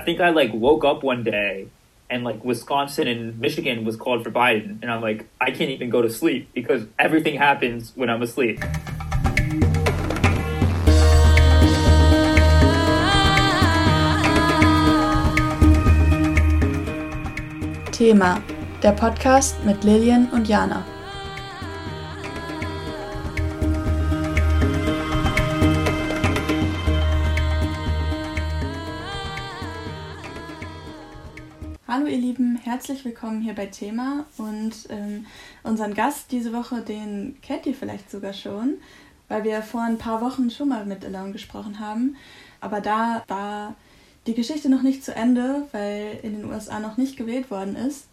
I think I like woke up one day and like Wisconsin and Michigan was called for Biden, and I'm like, I can't even go to sleep because everything happens when I'm asleep. Thema, der Podcast mit Lillian und Jana. Herzlich willkommen hier bei Thema und ähm, unseren Gast diese Woche, den kennt ihr vielleicht sogar schon, weil wir vor ein paar Wochen schon mal mit Alone gesprochen haben. Aber da war die Geschichte noch nicht zu Ende, weil in den USA noch nicht gewählt worden ist.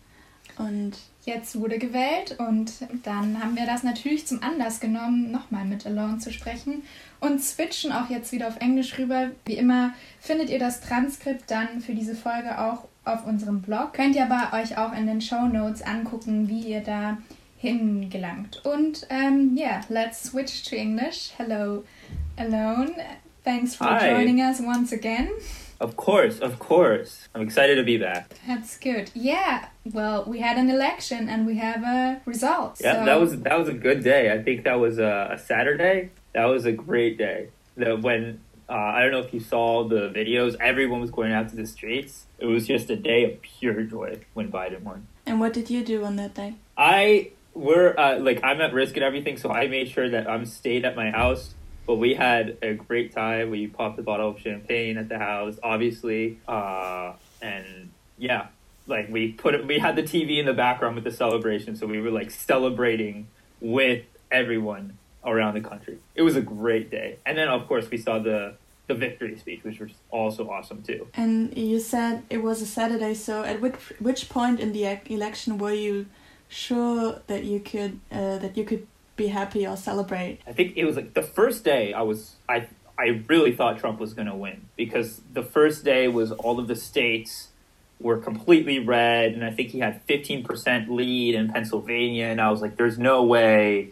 Und jetzt wurde gewählt und dann haben wir das natürlich zum Anlass genommen, nochmal mit Alone zu sprechen und switchen auch jetzt wieder auf Englisch rüber. Wie immer findet ihr das Transkript dann für diese Folge auch auf unserem Blog. Könnt ihr aber euch auch in den Show Notes angucken, wie ihr da hingelangt. Und ähm, yeah, let's switch to English. Hello, Alone. Thanks for Hi. joining us once again. Of course, of course. I'm excited to be back. That's good. Yeah. Well, we had an election and we have a result. Yeah, so that was that was a good day. I think that was a, a Saturday. That was a great day. The, when uh, I don't know if you saw the videos, everyone was going out to the streets. It was just a day of pure joy when Biden won. and what did you do on that day? I we're uh, like I'm at risk and everything, so I made sure that I'm stayed at my house. But we had a great time. We popped a bottle of champagne at the house, obviously, uh, and yeah, like we put it, we had the TV in the background with the celebration, so we were like celebrating with everyone around the country. It was a great day, and then of course we saw the the victory speech, which was also awesome too. And you said it was a Saturday, so at which which point in the election were you sure that you could uh, that you could be happy or celebrate? I think it was like the first day I was I I really thought Trump was going to win because the first day was all of the states were completely red and I think he had 15% lead in Pennsylvania and I was like there's no way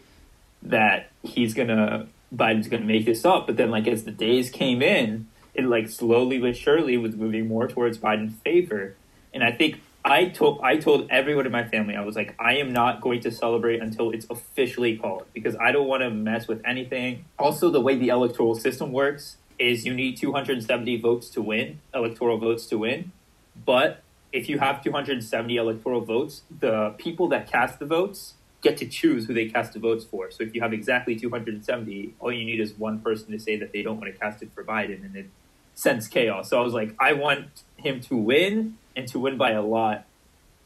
that he's to Biden's to make this up but then like as the days came in it like slowly but surely was moving more towards Biden's favor and I think I told I told everyone in my family I was like I am not going to celebrate until it's officially called because I don't want to mess with anything. Also, the way the electoral system works is you need 270 votes to win, electoral votes to win. But if you have 270 electoral votes, the people that cast the votes get to choose who they cast the votes for. So if you have exactly 270, all you need is one person to say that they don't want to cast it for Biden and it sends chaos. So I was like I want him to win and to win by a lot.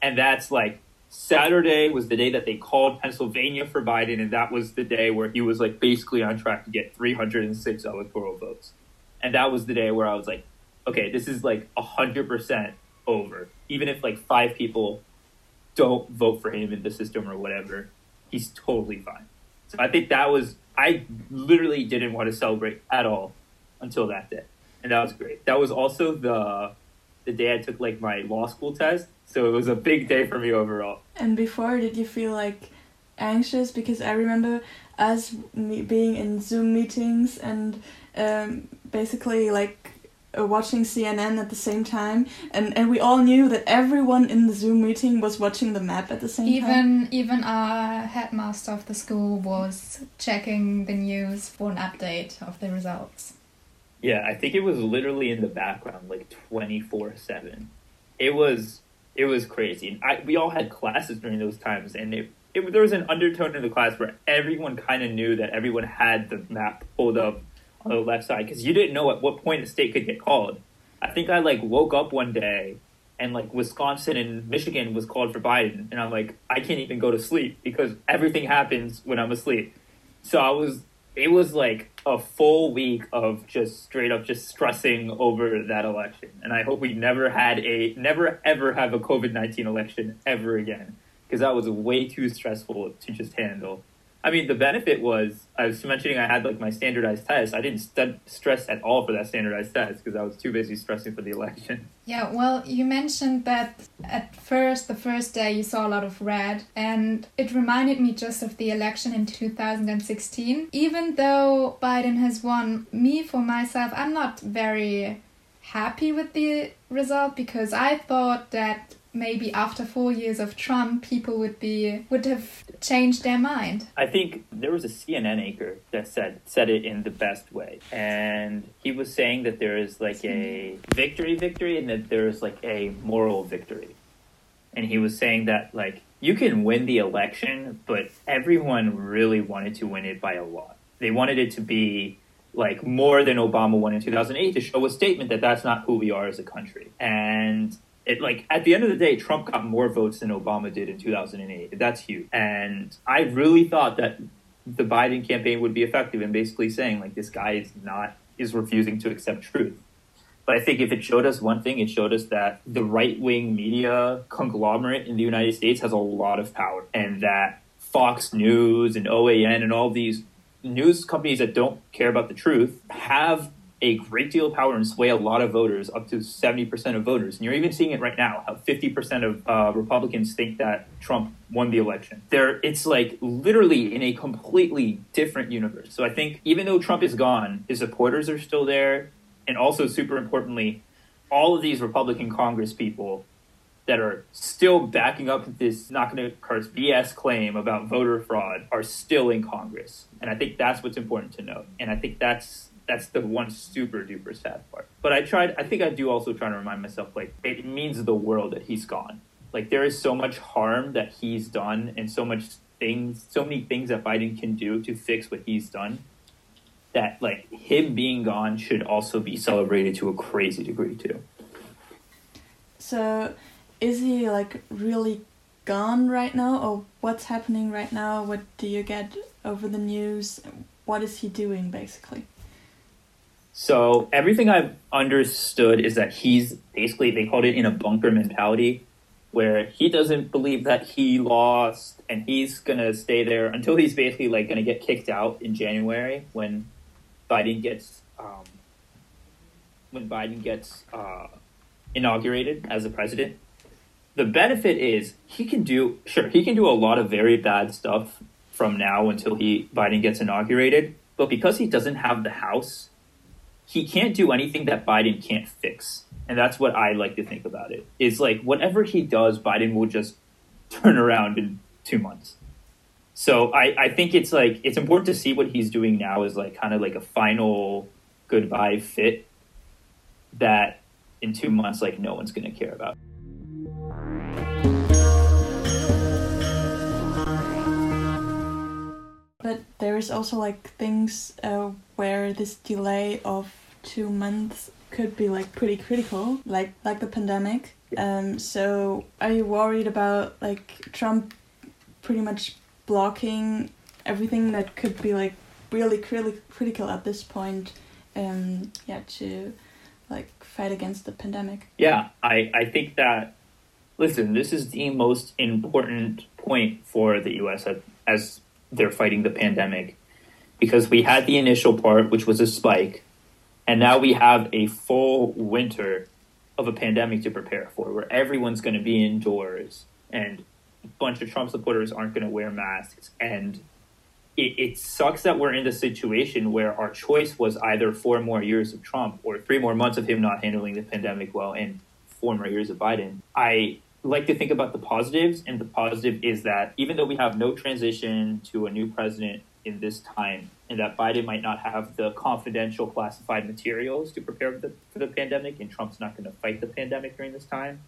And that's like Saturday was the day that they called Pennsylvania for Biden, and that was the day where he was like basically on track to get 306 electoral votes. And that was the day where I was like, okay, this is like 100% over. Even if like five people don't vote for him in the system or whatever, he's totally fine. So I think that was, I literally didn't want to celebrate at all until that day. And that was great. That was also the the day I took like my law school test. So it was a big day for me overall. And before, did you feel like anxious? Because I remember us being in Zoom meetings and um, basically like uh, watching CNN at the same time, and and we all knew that everyone in the Zoom meeting was watching the map at the same time. Even even our headmaster of the school was checking the news for an update of the results. Yeah, I think it was literally in the background like 24/7. It was it was crazy. And I we all had classes during those times and it, it there was an undertone in the class where everyone kind of knew that everyone had the map pulled up the left side cuz you didn't know at what point a state could get called. I think I like woke up one day and like Wisconsin and Michigan was called for Biden and I'm like I can't even go to sleep because everything happens when I'm asleep. So I was it was like a full week of just straight up just stressing over that election. And I hope we never had a never ever have a COVID 19 election ever again because that was way too stressful to just handle. I mean, the benefit was I was mentioning I had like my standardized test. I didn't st- stress at all for that standardized test because I was too busy stressing for the election. Yeah, well, you mentioned that at first, the first day, you saw a lot of red, and it reminded me just of the election in 2016. Even though Biden has won, me for myself, I'm not very happy with the result because I thought that maybe after four years of Trump, people would be would have changed their mind. I think there was a CNN anchor that said said it in the best way, and he was saying that there is like a victory, victory, and that there is like a moral victory, and he was saying that like you can win the election, but everyone really wanted to win it by a lot. They wanted it to be like more than Obama won in 2008 to show a statement that that's not who we are as a country. And it like at the end of the day, Trump got more votes than Obama did in 2008. That's huge. And I really thought that the Biden campaign would be effective in basically saying like this guy is not is refusing to accept truth. But I think if it showed us one thing, it showed us that the right wing media conglomerate in the United States has a lot of power, and that Fox News and OAN and all these news companies that don't care about the truth have a great deal of power and sway a lot of voters, up to 70% of voters. And you're even seeing it right now, how 50% of uh, Republicans think that Trump won the election. There, it's like literally in a completely different universe. So I think even though Trump is gone, his supporters are still there. And also, super importantly, all of these Republican Congress people that are still backing up this not going to curse BS claim about voter fraud are still in Congress. And I think that's what's important to note. And I think that's that's the one super duper sad part. But I tried. I think I do also try to remind myself like it means the world that he's gone. Like there is so much harm that he's done, and so much things, so many things that Biden can do to fix what he's done. That like him being gone should also be celebrated to a crazy degree too. So, is he like really gone right now, or what's happening right now? What do you get over the news? What is he doing basically? So everything I've understood is that he's basically they called it in a bunker mentality, where he doesn't believe that he lost, and he's gonna stay there until he's basically like gonna get kicked out in January when Biden gets um, when Biden gets uh, inaugurated as the president. The benefit is he can do sure he can do a lot of very bad stuff from now until he Biden gets inaugurated, but because he doesn't have the House he can't do anything that Biden can't fix. And that's what I like to think about it. Is like whatever he does, Biden will just turn around in two months. So I, I think it's like it's important to see what he's doing now is like kind of like a final goodbye fit that in two months like no one's gonna care about. But there is also like things uh, where this delay of two months could be like pretty critical, like like the pandemic. Um, so are you worried about like Trump pretty much blocking everything that could be like really really critical at this point? Um, yeah, to like fight against the pandemic. Yeah, I I think that. Listen, this is the most important point for the U.S. as they're fighting the pandemic because we had the initial part, which was a spike, and now we have a full winter of a pandemic to prepare for where everyone's going to be indoors and a bunch of Trump supporters aren't going to wear masks. And it, it sucks that we're in the situation where our choice was either four more years of Trump or three more months of him not handling the pandemic well and four more years of Biden. I like to think about the positives, and the positive is that even though we have no transition to a new president in this time, and that Biden might not have the confidential classified materials to prepare for the, for the pandemic, and Trump's not going to fight the pandemic during this time.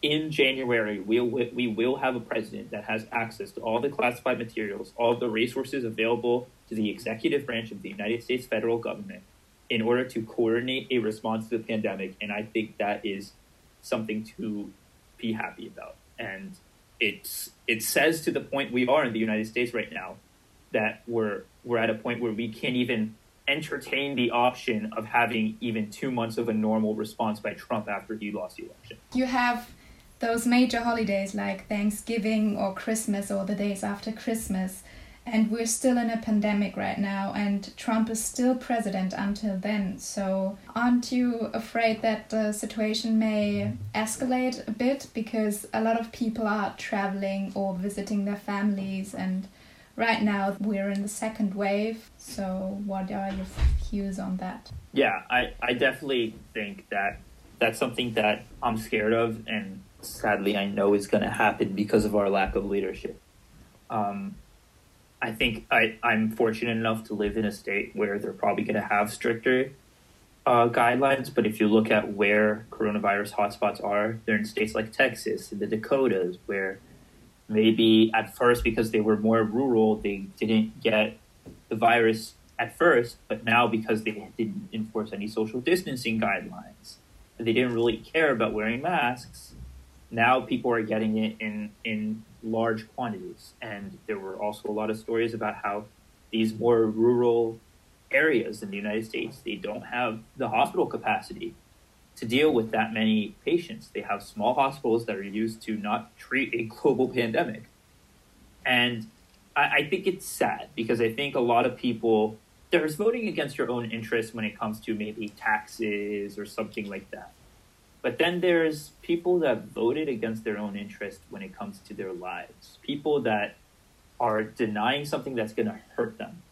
In January, we'll, we will have a president that has access to all the classified materials, all the resources available to the executive branch of the United States federal government in order to coordinate a response to the pandemic. And I think that is something to be happy about. And it's it says to the point we are in the United States right now that we're we're at a point where we can't even entertain the option of having even two months of a normal response by Trump after he lost the election. You have those major holidays like Thanksgiving or Christmas or the days after Christmas, and we're still in a pandemic right now, and Trump is still president until then. So, aren't you afraid that the situation may escalate a bit because a lot of people are traveling or visiting their families and right now we're in the second wave. So, what are your views on that? Yeah, I, I definitely think that that's something that I'm scared of, and sadly, I know is going to happen because of our lack of leadership. Um, I think I, I'm fortunate enough to live in a state where they're probably going to have stricter uh, guidelines. But if you look at where coronavirus hotspots are, they're in states like Texas the Dakotas, where maybe at first, because they were more rural, they didn't get the virus at first. But now, because they didn't enforce any social distancing guidelines, they didn't really care about wearing masks. Now people are getting it in in large quantities. And there were also a lot of stories about how these more rural areas in the United States, they don't have the hospital capacity to deal with that many patients. They have small hospitals that are used to not treat a global pandemic. And I, I think it's sad because I think a lot of people, there's voting against your own interests when it comes to maybe taxes or something like that. But then there's people that voted against their own interest when it comes to their lives. People that are denying something that's going to hurt them.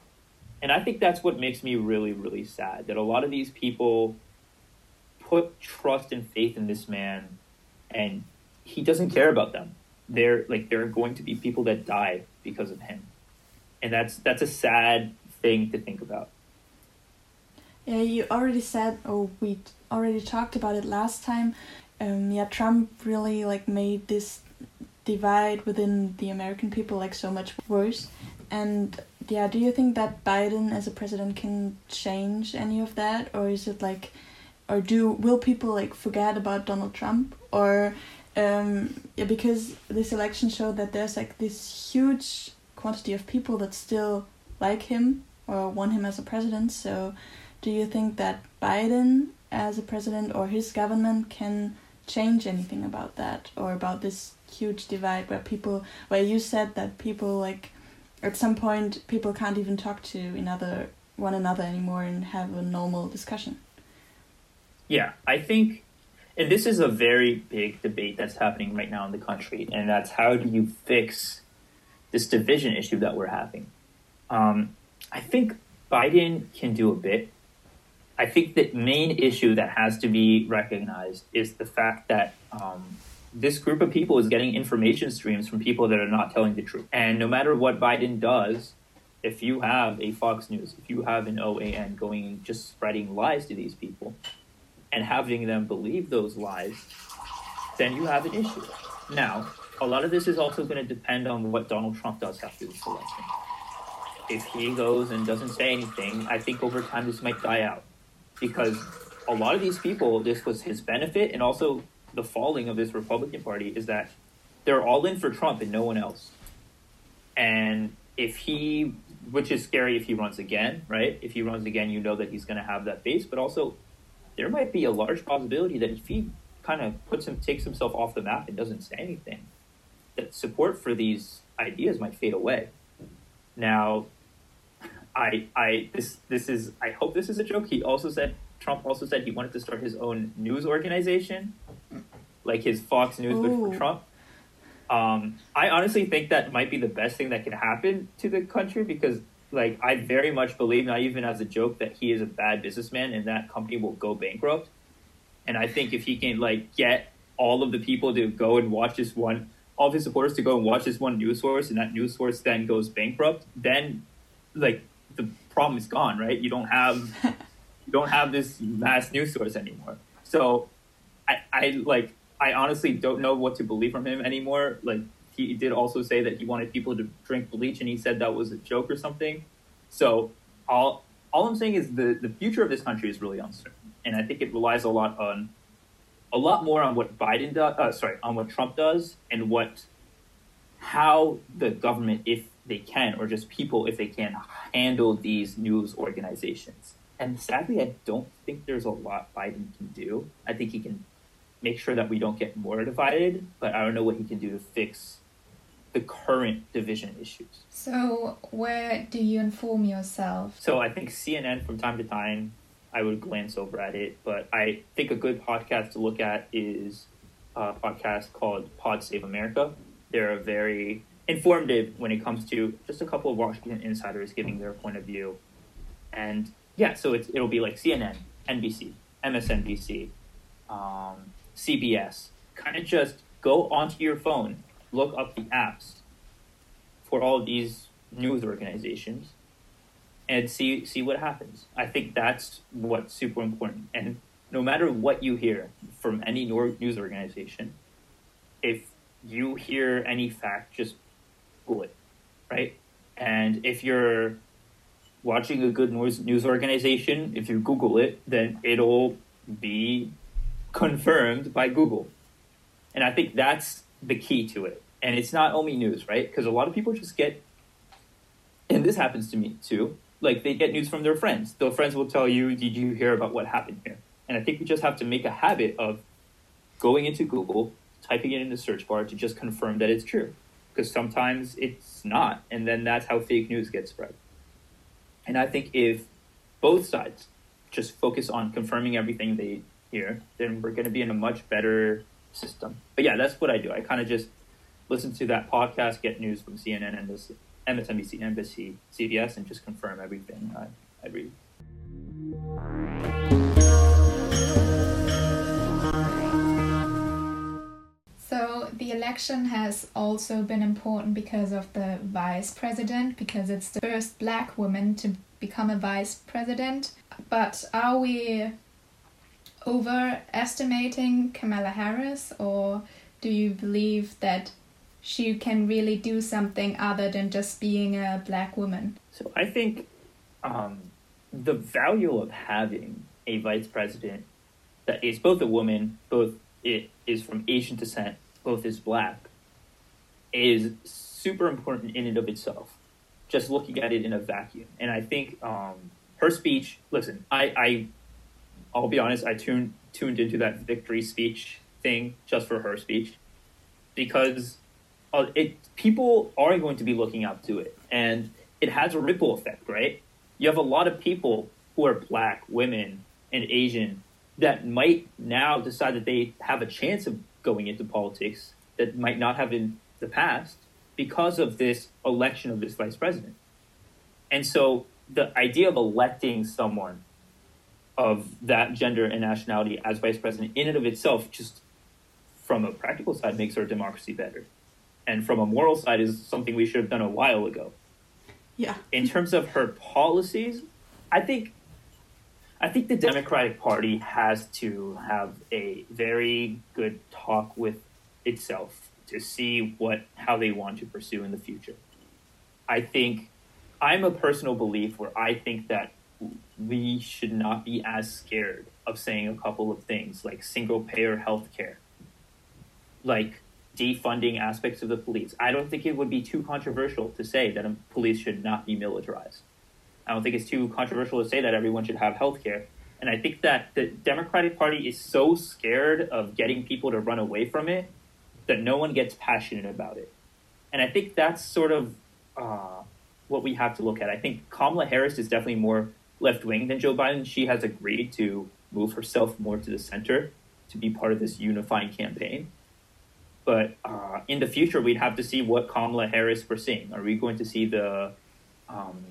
And I think that's what makes me really, really sad that a lot of these people put trust and faith in this man and he doesn't care about them. They're like there are going to be people that die because of him. And that's that's a sad thing to think about. Yeah, you already said, or we already talked about it last time. Um, yeah, Trump really like made this divide within the American people like so much worse. And yeah, do you think that Biden as a president can change any of that, or is it like, or do will people like forget about Donald Trump, or um, yeah, because this election showed that there's like this huge quantity of people that still like him or want him as a president. So, do you think that Biden as a president or his government can change anything about that or about this huge divide where people where you said that people like at some point people can't even talk to another one another anymore and have a normal discussion yeah i think and this is a very big debate that's happening right now in the country and that's how do you fix this division issue that we're having um, i think biden can do a bit I think the main issue that has to be recognized is the fact that um, this group of people is getting information streams from people that are not telling the truth. And no matter what Biden does, if you have a Fox News, if you have an OAN going just spreading lies to these people and having them believe those lies, then you have an issue. Now, a lot of this is also going to depend on what Donald Trump does after this election. If he goes and doesn't say anything, I think over time this might die out because a lot of these people, this was his benefit, and also the falling of this Republican Party is that they're all in for Trump and no one else. And if he, which is scary if he runs again, right? If he runs again, you know that he's going to have that base, but also there might be a large possibility that if he kind of puts him, takes himself off the map and doesn't say anything, that support for these ideas might fade away. Now, I, I, this, this is, I hope this is a joke. He also said, Trump also said he wanted to start his own news organization, like his Fox News, but for Trump. Um, I honestly think that might be the best thing that can happen to the country because, like, I very much believe, not even as a joke, that he is a bad businessman and that company will go bankrupt. And I think if he can, like, get all of the people to go and watch this one, all of his supporters to go and watch this one news source, and that news source then goes bankrupt, then, like, the problem is gone, right? You don't have you don't have this mass news source anymore. So I, I like I honestly don't know what to believe from him anymore. Like he did also say that he wanted people to drink bleach and he said that was a joke or something. So all all I'm saying is the, the future of this country is really uncertain. And I think it relies a lot on a lot more on what Biden does uh, sorry, on what Trump does and what how the government, if they can, or just people, if they can, handle these news organizations. And sadly, I don't think there's a lot Biden can do. I think he can make sure that we don't get more divided, but I don't know what he can do to fix the current division issues. So, where do you inform yourself? So, I think CNN from time to time, I would glance over at it, but I think a good podcast to look at is a podcast called Pod Save America. They're a very informative when it comes to just a couple of Washington insiders giving their point of view. And yeah, so it's, it'll be like CNN, NBC, MSNBC, um, CBS, kind of just go onto your phone, look up the apps for all these news organizations, and see see what happens. I think that's what's super important. And no matter what you hear from any news organization, if you hear any fact, just Google it, right? And if you're watching a good news news organization, if you Google it, then it'll be confirmed by Google. And I think that's the key to it. And it's not only news, right? Because a lot of people just get, and this happens to me too, like they get news from their friends. Their friends will tell you, Did you hear about what happened here? And I think we just have to make a habit of going into Google, typing it in the search bar to just confirm that it's true. Because sometimes it's not. And then that's how fake news gets spread. And I think if both sides just focus on confirming everything they hear, then we're going to be in a much better system. But yeah, that's what I do. I kind of just listen to that podcast, get news from CNN and this MSNBC, NBC, CBS, and just confirm everything I, I read. So the election has also been important because of the vice president, because it's the first black woman to become a vice president. But are we overestimating Kamala Harris, or do you believe that she can really do something other than just being a black woman? So I think um, the value of having a vice president that is both a woman, both it is from Asian descent, both is black, is super important in and of itself. Just looking at it in a vacuum, and I think um, her speech. Listen, I, I I'll be honest, I tuned tuned into that victory speech thing just for her speech because uh, it people are going to be looking up to it, and it has a ripple effect, right? You have a lot of people who are black, women, and Asian that might now decide that they have a chance of going into politics that might not have in the past because of this election of this vice president. And so the idea of electing someone of that gender and nationality as vice president in and of itself just from a practical side makes our democracy better. And from a moral side is something we should have done a while ago. Yeah. In terms of her policies i think i think the democratic party has to have a very good talk with itself to see what how they want to pursue in the future. I think i'm a personal belief where i think that we should not be as scared of saying a couple of things like single payer health care, like defunding aspects of the police. I don't think it would be too controversial to say that police should not be militarized. I don't think it's too controversial to say that everyone should have health care. And I think that the Democratic Party is so scared of getting people to run away from it that no one gets passionate about it. And I think that's sort of uh, what we have to look at. I think Kamala Harris is definitely more left wing than Joe Biden. She has agreed to move herself more to the center to be part of this unifying campaign. But uh, in the future, we'd have to see what Kamala Harris we're seeing. Are we going to see the um,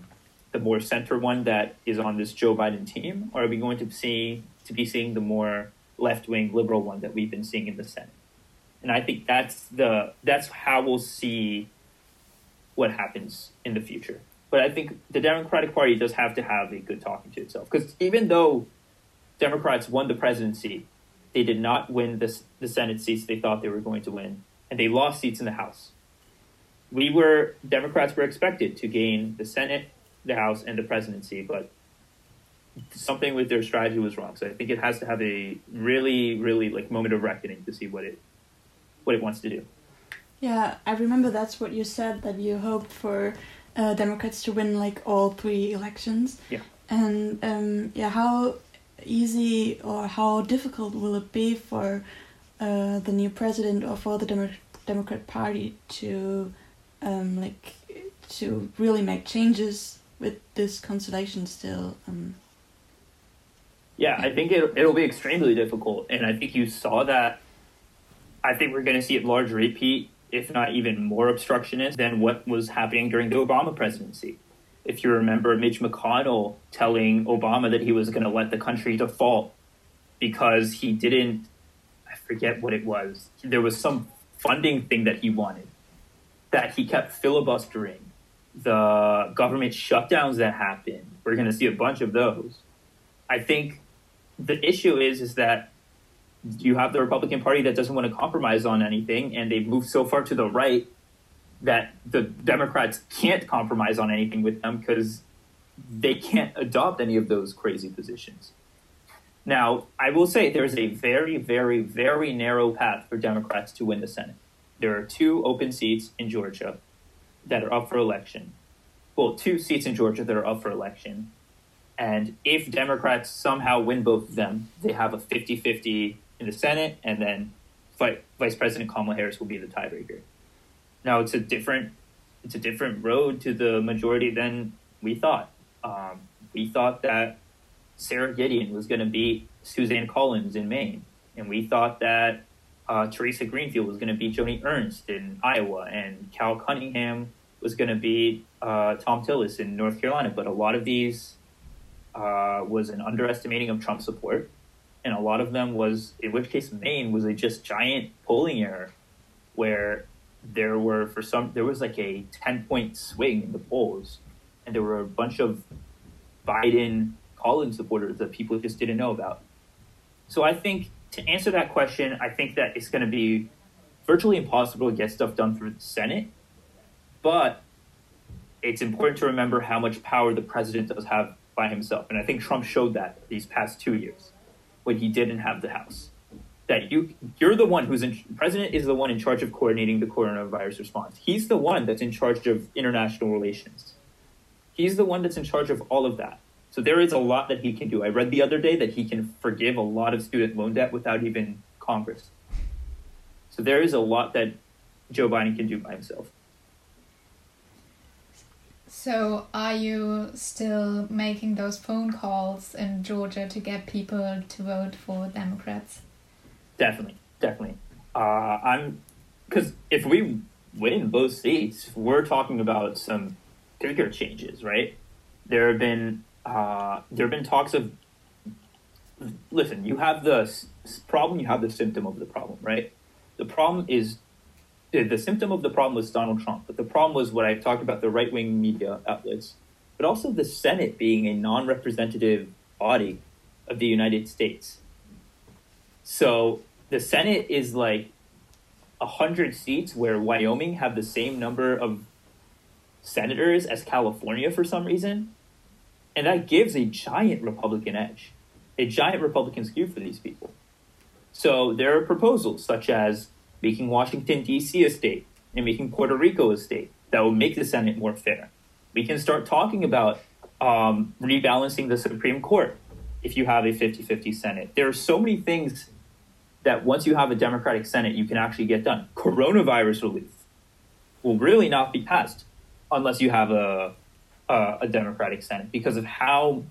the more center one that is on this Joe Biden team, or are we going to see to be seeing the more left wing liberal one that we've been seeing in the Senate? And I think that's the that's how we'll see what happens in the future. But I think the Democratic Party does have to have a good talking to itself because even though Democrats won the presidency, they did not win the, the Senate seats they thought they were going to win, and they lost seats in the House. We were Democrats were expected to gain the Senate, the House, and the presidency, but something with their strategy was wrong. So I think it has to have a really, really like moment of reckoning to see what it what it wants to do. Yeah, I remember that's what you said that you hoped for uh, Democrats to win like all three elections. Yeah. And um, yeah, how easy or how difficult will it be for uh, the new president or for the Demo Democrat Party to um, like to really make changes with this constellation still? Um, yeah, I think it, it'll be extremely difficult, and I think you saw that. I think we're going to see a large repeat if not even more obstructionist than what was happening during the Obama presidency. If you remember Mitch McConnell telling Obama that he was going to let the country default because he didn't. I forget what it was. There was some funding thing that he wanted that he kept filibustering. The government shutdowns that happened. We're going to see a bunch of those. I think the issue is is that you have the Republican Party that doesn't want to compromise on anything, and they've moved so far to the right that the Democrats can't compromise on anything with them because they can't adopt any of those crazy positions. Now, I will say there's a very, very, very narrow path for Democrats to win the Senate. There are two open seats in Georgia that are up for election. Well, two seats in Georgia that are up for election. And if Democrats somehow win both of them, they have a 50 50 in the Senate, and then Vice President Kamala Harris will be the tiebreaker. Now it's a different it's a different road to the majority than we thought. Um, we thought that Sara Gideon was going to beat Suzanne Collins in Maine, and we thought that uh, Theresa Greenfield was going to beat Joni Ernst in Iowa, and Cal Cunningham was going to beat uh, Thom Tillis in North Carolina. But a lot of these uh, was an underestimating of Trump support, and a lot of them was, in which case, Maine was a just giant polling error, where there were for some there was like a ten point swing in the polls, and there were a bunch of Biden Collins supporters that people just didn't know about. So I think to answer that question, I think that it's going to be virtually impossible to get stuff done through the Senate, but it's important to remember how much power the president does have by himself, and I think Trump showed that these past two years when he didn't have the House. That you you're the one who's in president is the one in charge of coordinating the coronavirus response. He's the one that's in charge of international relations. He's the one that's in charge of all of that. So there is a lot that he can do. I read the other day that he can forgive a lot of student loan debt without even Congress. So there is a lot that Joe Biden can do by himself. So, are you still making those phone calls in Georgia to get people to vote for Democrats? Definitely, definitely. Uh, I'm because if we win both seats, we're talking about some bigger changes, right? There have been uh, there have been talks of. Listen, you have the problem, you have the symptom of the problem, right? The problem is the symptom of the problem was Donald Trump, but the problem was what I talked about the right wing media outlets, but also the Senate being a non representative body of the United States. So the Senate is like a hundred seats where Wyoming have the same number of senators as California for some reason. And that gives a giant Republican edge, a giant Republican skew for these people. So there are proposals such as making Washington, D.C. a state, and making Puerto Rico a state. That will make the Senate more fair. We can start talking about um, rebalancing the Supreme Court if you have a 50 50 Senate. There are so many things that once you have a Democratic Senate, you can actually get done. Coronavirus relief will really not be passed unless you have a, a, a Democratic Senate because of how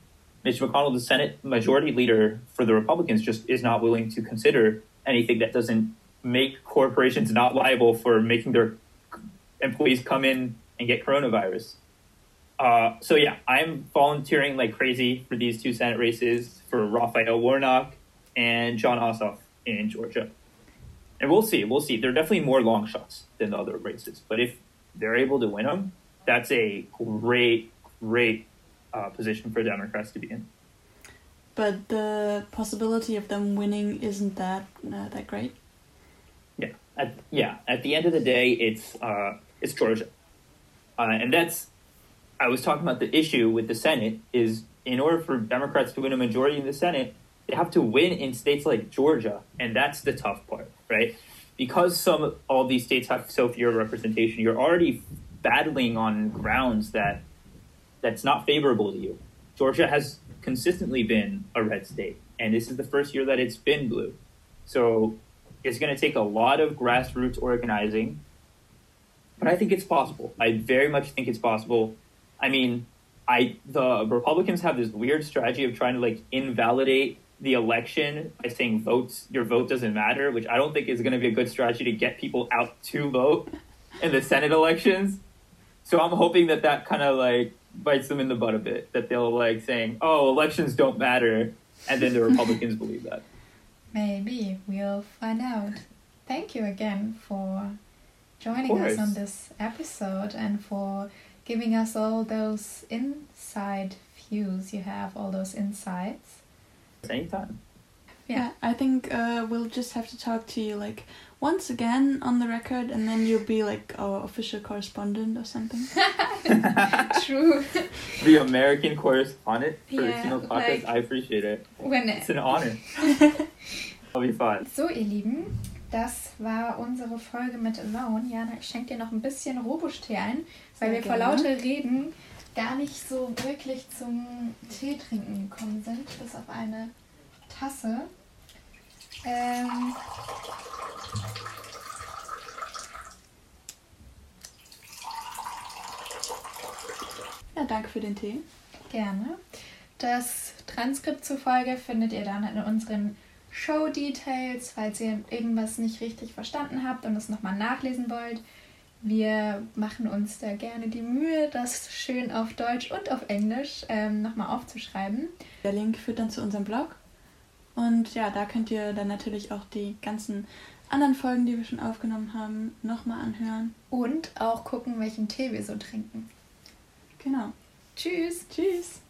Mitch McConnell, the Senate majority leader for the Republicans, just is not willing to consider anything that doesn't make corporations not liable for making their employees come in and get coronavirus. Uh, so yeah, I'm volunteering like crazy for these two Senate races for Raphael Warnock and Jon Ossoff in Georgia. And we'll see. We'll see. They're definitely more long shots than the other races. But if they're able to win them, that's a great, great uh, position for Democrats to be in. But the possibility of them winning isn't that uh, that great. Yeah, at, yeah. At the end of the day, it's uh, it's Georgia, uh, and that's. I was talking about the issue with the Senate is in order for Democrats to win a majority in the Senate, they have to win in states like Georgia, and that's the tough part, right? Because some all these states have so few representation, you're already battling on grounds that that's not favorable to you. Georgia has consistently been a red state, and this is the first year that it's been blue. So it's going to take a lot of grassroots organizing, but I think it's possible. I very much think it's possible. I mean, I the Republicans have this weird strategy of trying to like invalidate the election by saying votes your vote doesn't matter, which I don't think is going to be a good strategy to get people out to vote in the Senate elections. So I'm hoping that that kind of like bites them in the butt a bit. That they'll like saying, "Oh, elections don't matter," and then the Republicans believe that. Maybe we'll find out. Thank you again for joining us on this episode and for giving us all those inside views you have, all those insights. Anytime. Yeah, I think uh, we'll just have to talk to you like once again on the record, and then you'll be like our official correspondent or something. True. the American correspondent for Yeah, Kino Podcast. like- I appreciate it. When It's an honor. Be fun. So, ihr Lieben, das war unsere Folge mit Alone. Jana, ich schenke dir noch ein bisschen Robusch-Tee ein, weil Sehr wir vor gerne. lauter Reden gar nicht so wirklich zum Tee trinken gekommen sind, bis auf eine Tasse. Ähm, Ja, danke für den Tee. gerne. Das Transkript zur Folge findet ihr dann in unseren Show Details, falls ihr irgendwas nicht richtig verstanden habt und es nochmal nachlesen wollt. Wir machen uns da gerne die Mühe, das schön auf Deutsch und auf Englisch ähm, nochmal aufzuschreiben. Der Link führt dann zu unserem Blog. Und ja, da könnt ihr dann natürlich auch die ganzen anderen Folgen, die wir schon aufgenommen haben, nochmal anhören. Und auch gucken, welchen Tee wir so trinken. Genau. Tschüss! Tschüss.